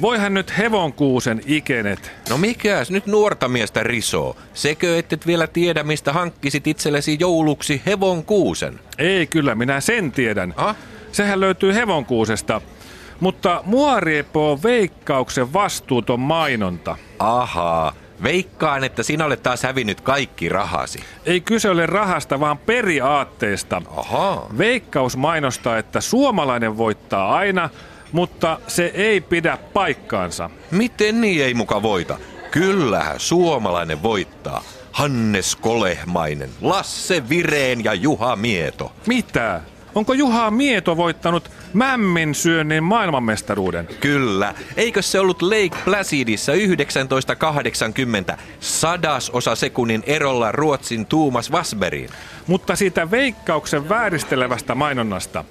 Voihan nyt hevonkuusen ikenet. No mikäs nyt nuorta miestä risoo? Sekö et vielä tiedä, mistä hankkisit itsellesi jouluksi hevon kuusen? Ei kyllä, minä sen tiedän. Ah? Sehän löytyy hevonkuusesta. Mutta mua riepoo veikkauksen vastuuton mainonta. Ahaa, veikkaan, että sinä olet taas hävinnyt kaikki rahasi. Ei kyse ole rahasta, vaan periaatteesta. Ahaa. Veikkaus mainostaa, että suomalainen voittaa aina, mutta se ei pidä paikkaansa. Miten niin ei muka voita? Kyllähän suomalainen voittaa. Hannes Kolehmainen, Lasse Vireen ja Juha Mieto. Mitä? Onko Juha Mieto voittanut mämmin syönnin maailmanmestaruuden? Kyllä. Eikö se ollut Lake Placidissa 1980 sadasosa sekunnin erolla Ruotsin Tuumas Vasberiin? Mutta siitä veikkauksen vääristelevästä mainonnasta.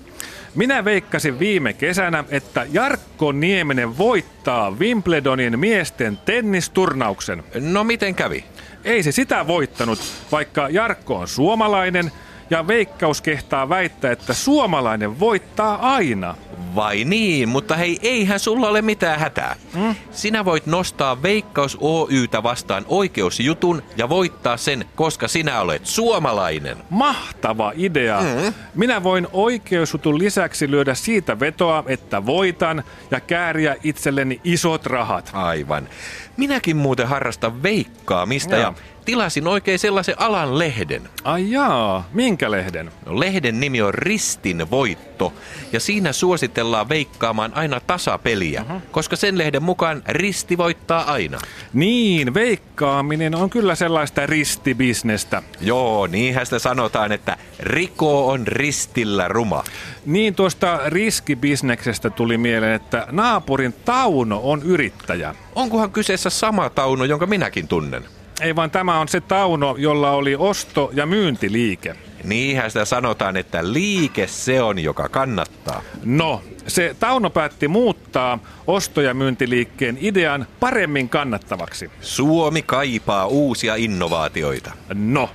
Minä veikkasin viime kesänä, että Jarkko Nieminen voittaa Wimbledonin miesten tennisturnauksen. No miten kävi? Ei se sitä voittanut, vaikka Jarkko on suomalainen ja veikkaus kehtaa väittää, että suomalainen voittaa aina. Vai niin, mutta hei, eihän sulla ole mitään hätää. Mm? Sinä voit nostaa Veikkaus Oytä vastaan oikeusjutun ja voittaa sen, koska sinä olet suomalainen. Mahtava idea. Mm. Minä voin oikeusjutun lisäksi lyödä siitä vetoa, että voitan ja kääriä itselleni isot rahat. Aivan. Minäkin muuten harrastan veikkaamista ja, ja tilasin oikein sellaisen alan lehden. Ai jaa, minkä lehden? No, lehden nimi on Ristin voitto ja siinä suositellaan veikkaamaan aina tasapeliä, uh-huh. koska sen lehden mukaan risti voittaa aina. Niin, veikkaaminen on kyllä sellaista ristibisnestä. Joo, niinhän sitä sanotaan, että riko on ristillä ruma. Niin tuosta riskibisneksestä tuli mieleen, että naapurin Tauno on yrittäjä. Onkohan kyseessä sama Tauno, jonka minäkin tunnen? Ei vaan tämä on se Tauno, jolla oli osto- ja myyntiliike. Niinhän sitä sanotaan, että liike se on, joka kannattaa. No, se Tauno päätti muuttaa osto- ja myyntiliikkeen idean paremmin kannattavaksi. Suomi kaipaa uusia innovaatioita. No,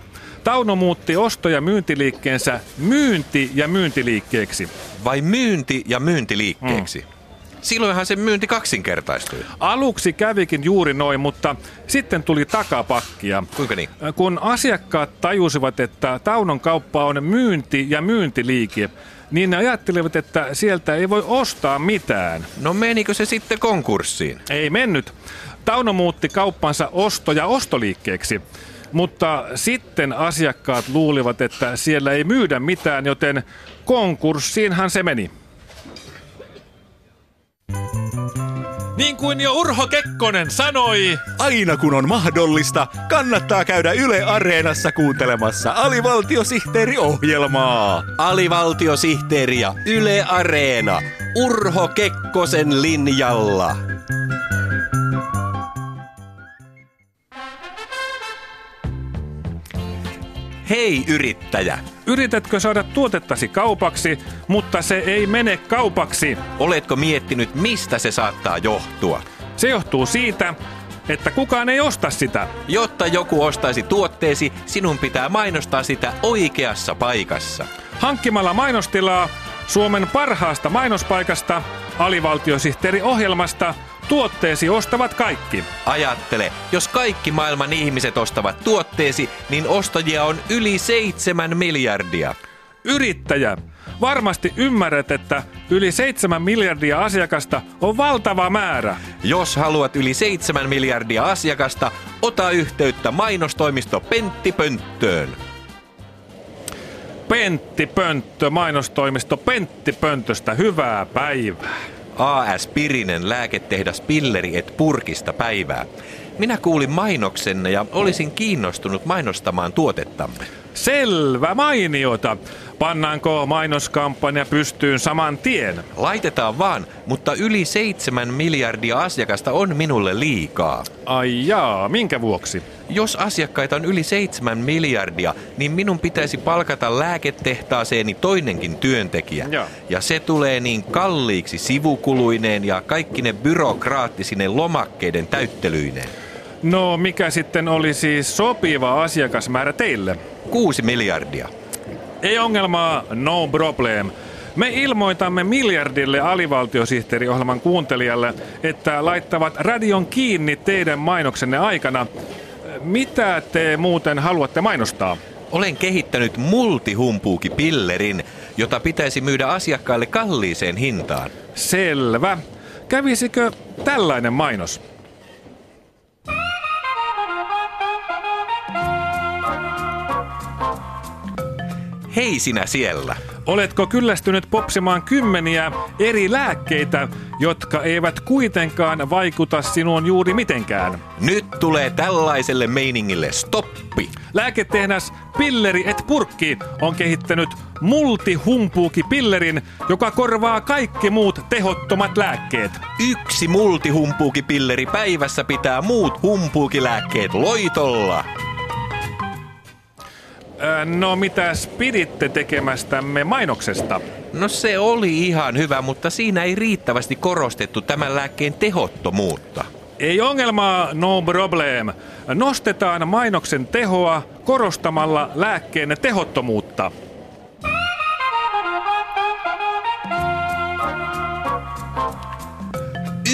Tauno muutti osto- ja myyntiliikkeensä myynti- ja myyntiliikkeeksi. Vai myynti ja myyntiliikkeeksi? Mm. Silloinhan se myynti kaksinkertaistui. Aluksi kävikin juuri noin, mutta sitten tuli takapakkia. Kuinka niin? Kun asiakkaat tajusivat, että Taunon kauppa on myynti- ja myyntiliike, niin ne ajattelivat, että sieltä ei voi ostaa mitään. No menikö se sitten konkurssiin? Ei mennyt. Tauno muutti kauppansa osto- ja ostoliikkeeksi. Mutta sitten asiakkaat luulivat, että siellä ei myydä mitään, joten konkurssiinhan se meni. Niin kuin jo Urho Kekkonen sanoi, Aina kun on mahdollista, kannattaa käydä Yle Areenassa kuuntelemassa alivaltiosihteeriohjelmaa. Alivaltiosihteeri ja Yle Areena. Urho Kekkosen linjalla. Hei yrittäjä, yritätkö saada tuotettasi kaupaksi, mutta se ei mene kaupaksi. oletko miettinyt mistä se saattaa johtua? Se johtuu siitä, että kukaan ei osta sitä. Jotta joku ostaisi tuotteesi, sinun pitää mainostaa sitä oikeassa paikassa. Hankkimalla mainostilaa Suomen parhaasta mainospaikasta, alivaltiosihteeriohjelmasta, tuotteesi ostavat kaikki. Ajattele, jos kaikki maailman ihmiset ostavat tuotteesi, niin ostajia on yli seitsemän miljardia. Yrittäjä, varmasti ymmärrät, että yli 7 miljardia asiakasta on valtava määrä. Jos haluat yli 7 miljardia asiakasta, ota yhteyttä mainostoimisto Pentti Pönttöön. Pentti Pönttö, mainostoimisto Pentti Pöntöstä, hyvää päivää. AS Pirinen lääketehdas Pilleri et Purkista päivää. Minä kuulin mainoksenne ja olisin kiinnostunut mainostamaan tuotettamme. Selvä mainiota. Pannaanko mainoskampanja pystyyn saman tien? Laitetaan vaan, mutta yli 7 miljardia asiakasta on minulle liikaa. Ai jaa, minkä vuoksi? Jos asiakkaita on yli 7 miljardia, niin minun pitäisi palkata lääketehtaaseeni toinenkin työntekijä. Joo. Ja se tulee niin kalliiksi sivukuluineen ja kaikki ne byrokraattisine lomakkeiden täyttelyineen. No mikä sitten oli siis sopiva asiakasmäärä teille? 6 miljardia. Ei ongelmaa, no problem. Me ilmoitamme miljardille alivaltiosihteeriohjelman kuuntelijalle, että laittavat radion kiinni teidän mainoksenne aikana. Mitä te muuten haluatte mainostaa? Olen kehittänyt multihumpuukipillerin, jota pitäisi myydä asiakkaille kalliiseen hintaan. Selvä. Kävisikö tällainen mainos? Hei sinä siellä! Oletko kyllästynyt popsimaan kymmeniä eri lääkkeitä, jotka eivät kuitenkaan vaikuta sinuun juuri mitenkään? Nyt tulee tällaiselle meiningille stoppi. Lääketehdas Pilleri et Purkki on kehittänyt multihumpuukipillerin, joka korvaa kaikki muut tehottomat lääkkeet. Yksi multihumpuukipilleri päivässä pitää muut humpuukilääkkeet loitolla. No mitäs piditte tekemästämme mainoksesta? No se oli ihan hyvä, mutta siinä ei riittävästi korostettu tämän lääkkeen tehottomuutta. Ei ongelmaa, no problem. Nostetaan mainoksen tehoa korostamalla lääkkeen tehottomuutta.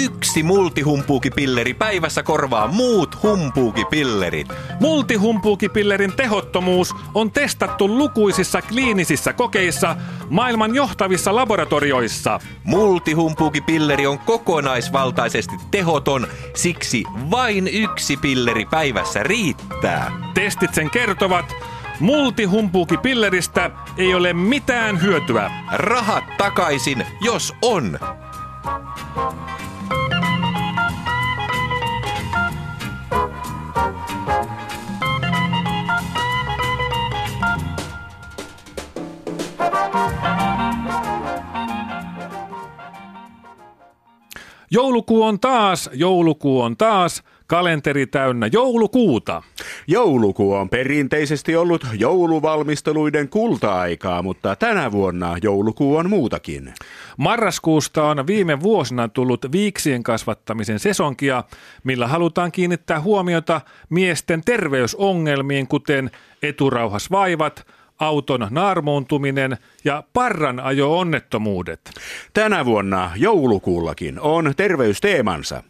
Yksi multihumpuukipilleri päivässä korvaa muut humpuukipillerit. Multihumpuukipillerin tehottomuus on testattu lukuisissa kliinisissä kokeissa maailman johtavissa laboratorioissa. Multihumpuukipilleri on kokonaisvaltaisesti tehoton, siksi vain yksi pilleri päivässä riittää. Testit sen kertovat, multihumpuukipilleristä ei ole mitään hyötyä. Rahat takaisin, jos on. Joulukuu on taas, joulukuu on taas, kalenteri täynnä joulukuuta. Joulukuu on perinteisesti ollut jouluvalmisteluiden kulta-aikaa, mutta tänä vuonna joulukuu on muutakin. Marraskuusta on viime vuosina tullut viiksien kasvattamisen sesonkia, millä halutaan kiinnittää huomiota miesten terveysongelmiin, kuten eturauhasvaivat, auton naarmuuntuminen ja parran ajo-onnettomuudet. Tänä vuonna joulukuullakin on terveysteemansa.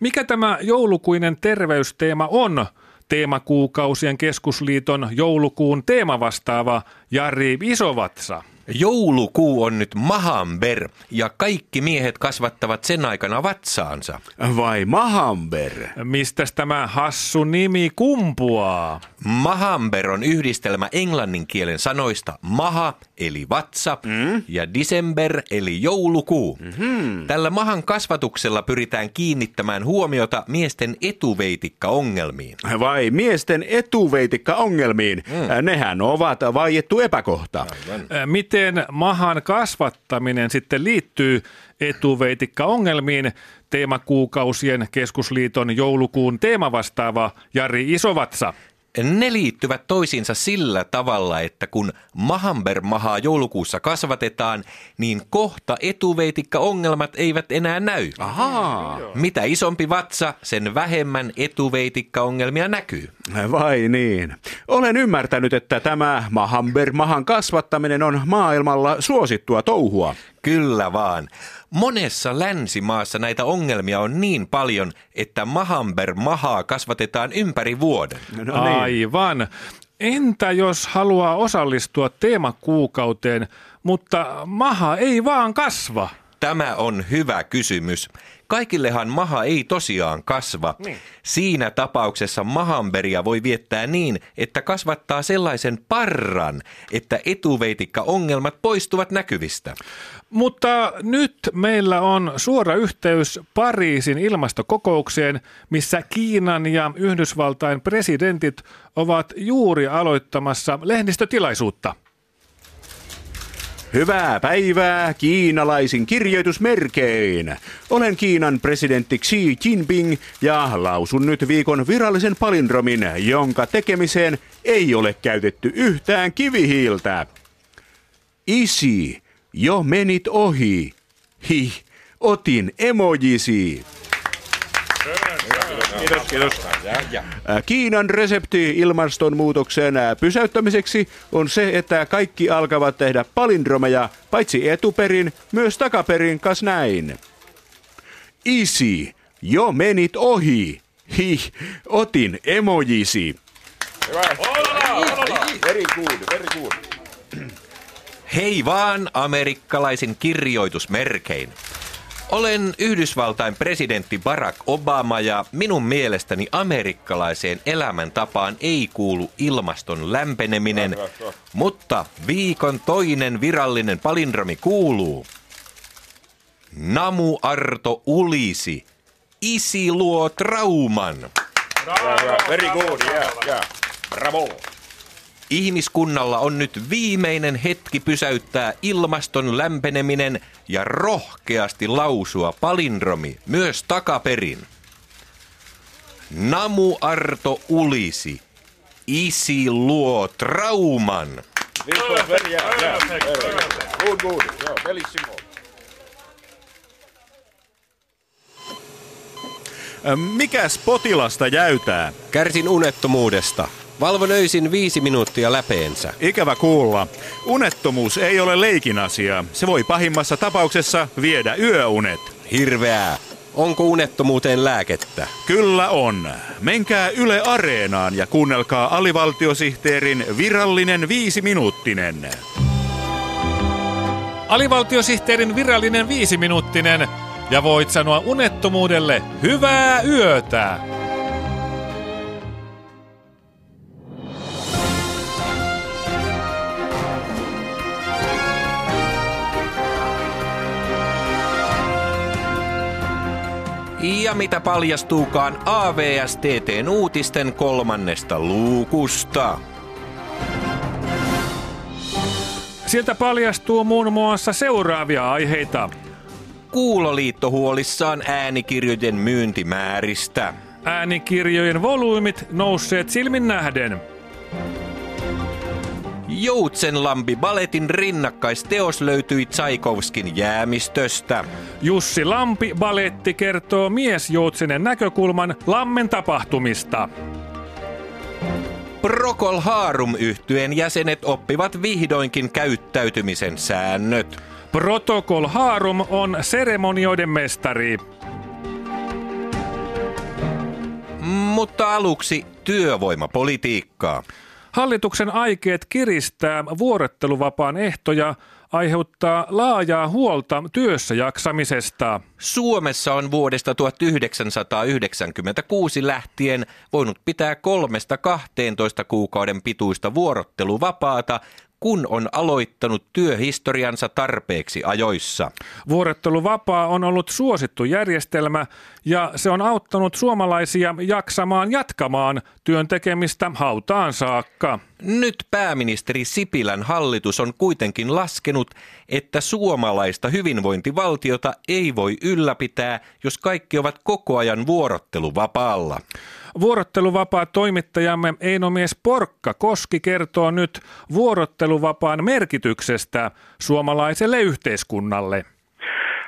Mikä tämä joulukuinen terveysteema on? Teemakuukausien keskusliiton joulukuun teemavastaava Jari Isovatsa. Joulukuu on nyt Mahamber ja kaikki miehet kasvattavat sen aikana vatsaansa. Vai Mahamber? Mistä tämä hassu nimi kumpuaa? Mahamber on yhdistelmä englannin kielen sanoista maha eli vatsa mm? ja December eli joulukuu. Mm-hmm. Tällä mahan kasvatuksella pyritään kiinnittämään huomiota miesten etuveitikkaongelmiin. Vai miesten etuveitikka-ongelmiin? Mm. Nehän ovat vaiettu epäkohta. Ä, Miten mahan kasvattaminen sitten liittyy etuveitikkaongelmiin? Teemakuukausien keskusliiton joulukuun teemavastaava Jari Isovatsa. Ne liittyvät toisiinsa sillä tavalla, että kun Mahamber-mahaa joulukuussa kasvatetaan, niin kohta etuveitikkaongelmat eivät enää näy. Ahaa. Mitä isompi vatsa, sen vähemmän etuveitikkaongelmia näkyy. Vai niin. Olen ymmärtänyt, että tämä Mahamber-mahan kasvattaminen on maailmalla suosittua touhua. Kyllä vaan. Monessa länsimaassa näitä ongelmia on niin paljon, että Mahamber-mahaa kasvatetaan ympäri vuoden. No niin. Aivan. Entä jos haluaa osallistua teemakuukauteen, mutta maha ei vaan kasva? Tämä on hyvä kysymys. Kaikillehan maha ei tosiaan kasva. Niin. Siinä tapauksessa mahamberia voi viettää niin, että kasvattaa sellaisen parran, että etuveitikka-ongelmat poistuvat näkyvistä. Mutta nyt meillä on suora yhteys Pariisin ilmastokokoukseen, missä Kiinan ja Yhdysvaltain presidentit ovat juuri aloittamassa lehdistötilaisuutta. Hyvää päivää kiinalaisin kirjoitusmerkein. Olen Kiinan presidentti Xi Jinping ja lausun nyt viikon virallisen palindromin, jonka tekemiseen ei ole käytetty yhtään kivihiiltä. Isi, jo menit ohi. Hi, otin emojisi. Kiitos, kiitos. Kiinan resepti ilmastonmuutoksen pysäyttämiseksi on se, että kaikki alkavat tehdä palindromeja, paitsi etuperin, myös takaperin, kas näin. Isi, jo menit ohi. Hi, otin emojisi. Very good, very good. Hei vaan amerikkalaisin kirjoitusmerkein. Olen Yhdysvaltain presidentti Barack Obama ja minun mielestäni amerikkalaiseen elämäntapaan ei kuulu ilmaston lämpeneminen, mutta viikon toinen virallinen palindromi kuuluu. Namu Arto Ulisi, isi luo trauman. Very good, yeah, yeah. Bravo. Ihmiskunnalla on nyt viimeinen hetki pysäyttää ilmaston lämpeneminen ja rohkeasti lausua palindromi myös takaperin. Namu Arto Ulisi, isi luo trauman. Mikäs potilasta jäytää? Kärsin unettomuudesta. Valvon öisin viisi minuuttia läpeensä. Ikävä kuulla. Unettomuus ei ole leikin asia. Se voi pahimmassa tapauksessa viedä yöunet. Hirveää. Onko unettomuuteen lääkettä? Kyllä on. Menkää Yle Areenaan ja kuunnelkaa alivaltiosihteerin virallinen viisiminuuttinen. Alivaltiosihteerin virallinen viisiminuuttinen ja voit sanoa unettomuudelle hyvää yötä. Ja mitä paljastuukaan AVSTTn uutisten kolmannesta luukusta. Sieltä paljastuu muun muassa seuraavia aiheita. Kuuloliitto huolissaan äänikirjojen myyntimääristä. Äänikirjojen volyymit nousseet silmin nähden. Joutsenlampi Baletin rinnakkaisteos löytyi Tsaikovskin jäämistöstä. Jussi Lampi Baletti kertoo miesjoutsenen näkökulman lammen tapahtumista. Procol Harum yhtyeen jäsenet oppivat vihdoinkin käyttäytymisen säännöt. Protocol Harum on seremonioiden mestari. Mutta aluksi työvoimapolitiikkaa. Hallituksen aikeet kiristää vuorotteluvapaan ehtoja aiheuttaa laajaa huolta työssä jaksamisesta. Suomessa on vuodesta 1996 lähtien voinut pitää kolmesta 12 kuukauden pituista vuorotteluvapaata, kun on aloittanut työhistoriansa tarpeeksi ajoissa. Vuorotteluvapaa on ollut suosittu järjestelmä ja se on auttanut suomalaisia jaksamaan jatkamaan työn tekemistä hautaan saakka. Nyt pääministeri Sipilän hallitus on kuitenkin laskenut, että suomalaista hyvinvointivaltiota ei voi ylläpitää, jos kaikki ovat koko ajan vuorotteluvapaalla. Vuorotteluvapaa toimittajamme Einomies Porkka Koski kertoo nyt vuorotteluvapaan merkityksestä suomalaiselle yhteiskunnalle.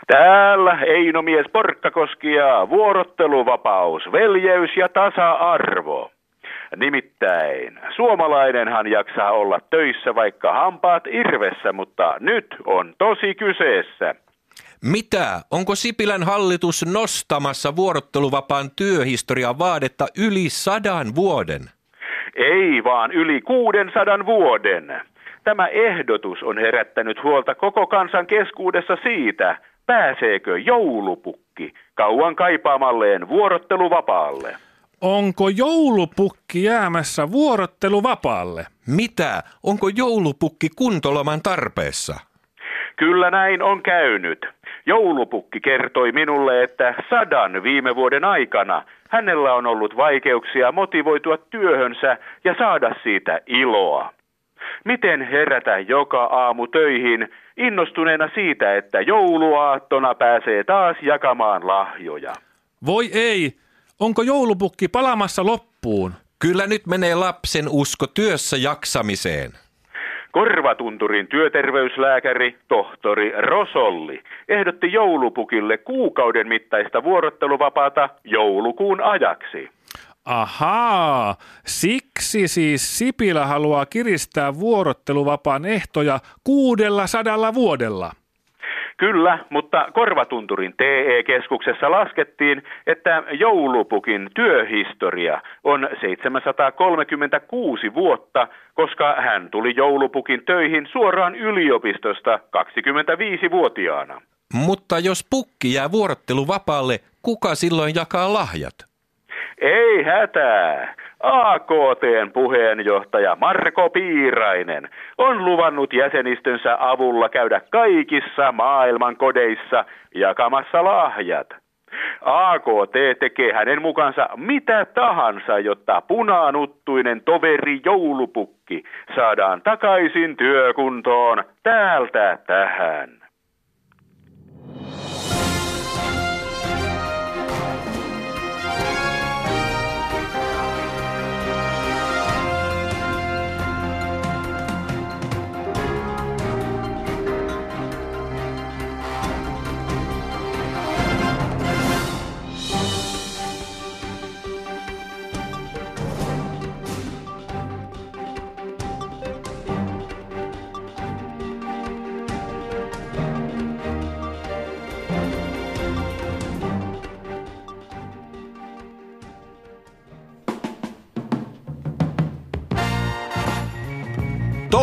Täällä Einomies Porkkakoski ja vuorotteluvapaus, veljeys ja tasa-arvo. Nimittäin, suomalainenhan jaksaa olla töissä vaikka hampaat irvessä, mutta nyt on tosi kyseessä. Mitä? Onko Sipilän hallitus nostamassa vuorotteluvapaan työhistorian vaadetta yli sadan vuoden? Ei vaan yli 600 vuoden. Tämä ehdotus on herättänyt huolta koko kansan keskuudessa siitä, pääseekö joulupukki kauan kaipaamalleen vuorotteluvapaalle. Onko joulupukki jäämässä vuorotteluvapaalle? Mitä? Onko joulupukki kuntoloman tarpeessa? Kyllä näin on käynyt. Joulupukki kertoi minulle, että sadan viime vuoden aikana hänellä on ollut vaikeuksia motivoitua työhönsä ja saada siitä iloa. Miten herätä joka aamu töihin innostuneena siitä, että jouluaattona pääsee taas jakamaan lahjoja? Voi ei, onko joulupukki palamassa loppuun? Kyllä nyt menee lapsen usko työssä jaksamiseen. Korvatunturin työterveyslääkäri tohtori Rosolli ehdotti joulupukille kuukauden mittaista vuorotteluvapaata joulukuun ajaksi. Ahaa, siksi siis Sipilä haluaa kiristää vuorotteluvapaan ehtoja kuudella sadalla vuodella. Kyllä, mutta Korvatunturin TE-keskuksessa laskettiin, että joulupukin työhistoria on 736 vuotta, koska hän tuli joulupukin töihin suoraan yliopistosta 25-vuotiaana. Mutta jos pukki jää vuorotteluvapaalle, kuka silloin jakaa lahjat? Ei hätää. AKTn puheenjohtaja Marko Piirainen on luvannut jäsenistönsä avulla käydä kaikissa maailman kodeissa jakamassa lahjat. AKT tekee hänen mukansa mitä tahansa, jotta punaanuttuinen toveri joulupukki saadaan takaisin työkuntoon täältä tähän.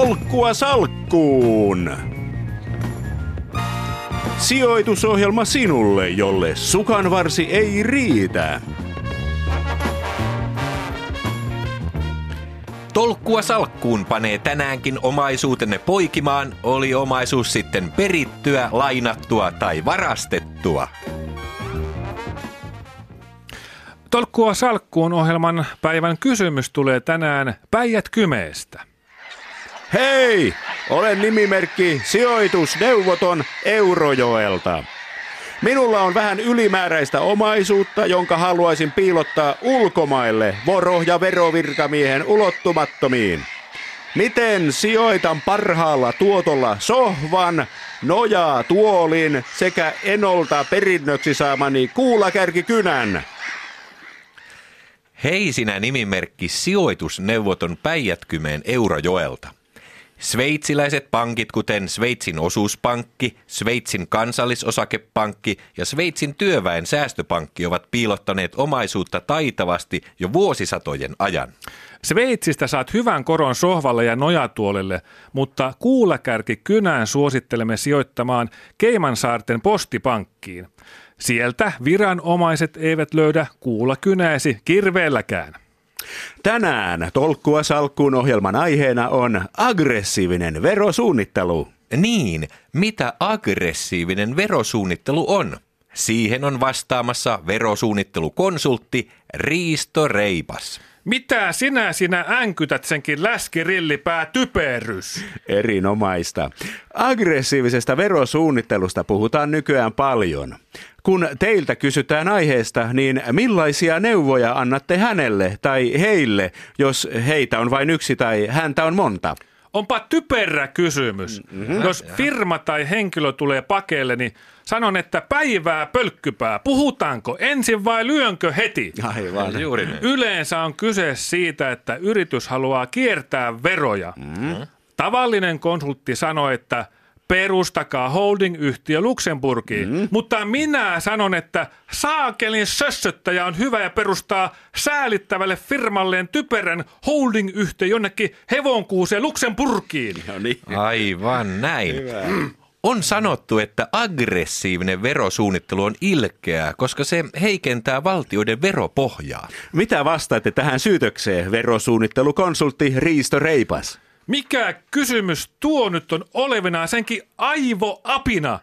Tolkkua salkkuun! Sijoitusohjelma sinulle, jolle sukanvarsi ei riitä. Tolkkua salkkuun panee tänäänkin omaisuutenne poikimaan, oli omaisuus sitten perittyä, lainattua tai varastettua. Tolkkua salkkuun ohjelman päivän kysymys tulee tänään Päijät Kymeestä. Hei! Olen nimimerkki sijoitusneuvoton Eurojoelta. Minulla on vähän ylimääräistä omaisuutta, jonka haluaisin piilottaa ulkomaille voro- ja verovirkamiehen ulottumattomiin. Miten sijoitan parhaalla tuotolla sohvan, nojaa tuolin sekä enolta perinnöksi saamani kuulakärkikynän? Hei sinä nimimerkki sijoitusneuvoton Päijätkymeen Eurojoelta. Sveitsiläiset pankit, kuten Sveitsin osuuspankki, Sveitsin kansallisosakepankki ja Sveitsin työväen säästöpankki ovat piilottaneet omaisuutta taitavasti jo vuosisatojen ajan. Sveitsistä saat hyvän koron sohvalle ja nojatuolelle, mutta kuulakärki kynään suosittelemme sijoittamaan Keimansaarten postipankkiin. Sieltä viranomaiset eivät löydä kuulakynäisi kirveelläkään. Tänään Tolkkua salkkuun ohjelman aiheena on aggressiivinen verosuunnittelu. Niin, mitä aggressiivinen verosuunnittelu on? Siihen on vastaamassa verosuunnittelukonsultti Riisto Reipas. Mitä sinä sinä änkytät senkin läskirillipää typerys? Erinomaista. Aggressiivisesta verosuunnittelusta puhutaan nykyään paljon. Kun teiltä kysytään aiheesta, niin millaisia neuvoja annatte hänelle tai heille, jos heitä on vain yksi tai häntä on monta? Onpa typerä kysymys. Mm-hmm. Jos firma tai henkilö tulee pakeille, niin sanon, että päivää pölkkypää. Puhutaanko ensin vai lyönkö heti? Aivan. Juuri niin. Yleensä on kyse siitä, että yritys haluaa kiertää veroja. Mm. Tavallinen konsultti sanoi, että perustakaa holding-yhtiö Luxemburgiin. Mm. Mutta minä sanon, että saakelin sössöttäjä on hyvä ja perustaa säälittävälle firmalleen typerän holding-yhtiö jonnekin hevonkuuseen Luxemburgiin. No niin. Aivan näin. On sanottu, että aggressiivinen verosuunnittelu on ilkeää, koska se heikentää valtioiden veropohjaa. Mitä vastaatte tähän syytökseen, verosuunnittelukonsultti Riisto Reipas? Mikä kysymys tuo nyt on olevina senkin aivoapina?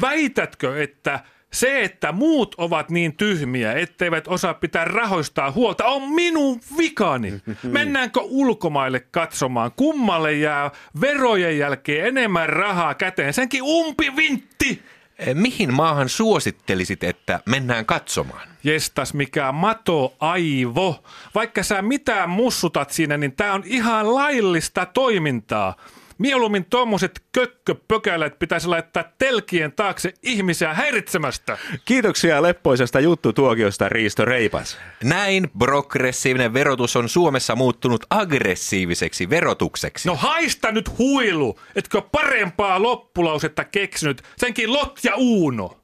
Väitätkö, että Se, että muut ovat niin tyhmiä, etteivät osaa pitää rahoistaa huolta, on minun vikani. Mennäänkö ulkomaille katsomaan, kummalle jää verojen jälkeen enemmän rahaa käteen? Senkin umpivintti! Eh, Mihin maahan suosittelisit, että mennään katsomaan? Jestas mikä mato aivo. Vaikka sä mitään mussutat siinä, niin tää on ihan laillista toimintaa. Mieluummin tommoset kökköpökälät pitäisi laittaa telkien taakse ihmisiä häiritsemästä. Kiitoksia leppoisesta juttutuokiosta Riisto Reipas. Näin progressiivinen verotus on Suomessa muuttunut aggressiiviseksi verotukseksi. No haista nyt huilu, etkö parempaa loppulausetta keksinyt, senkin Lot ja Uuno.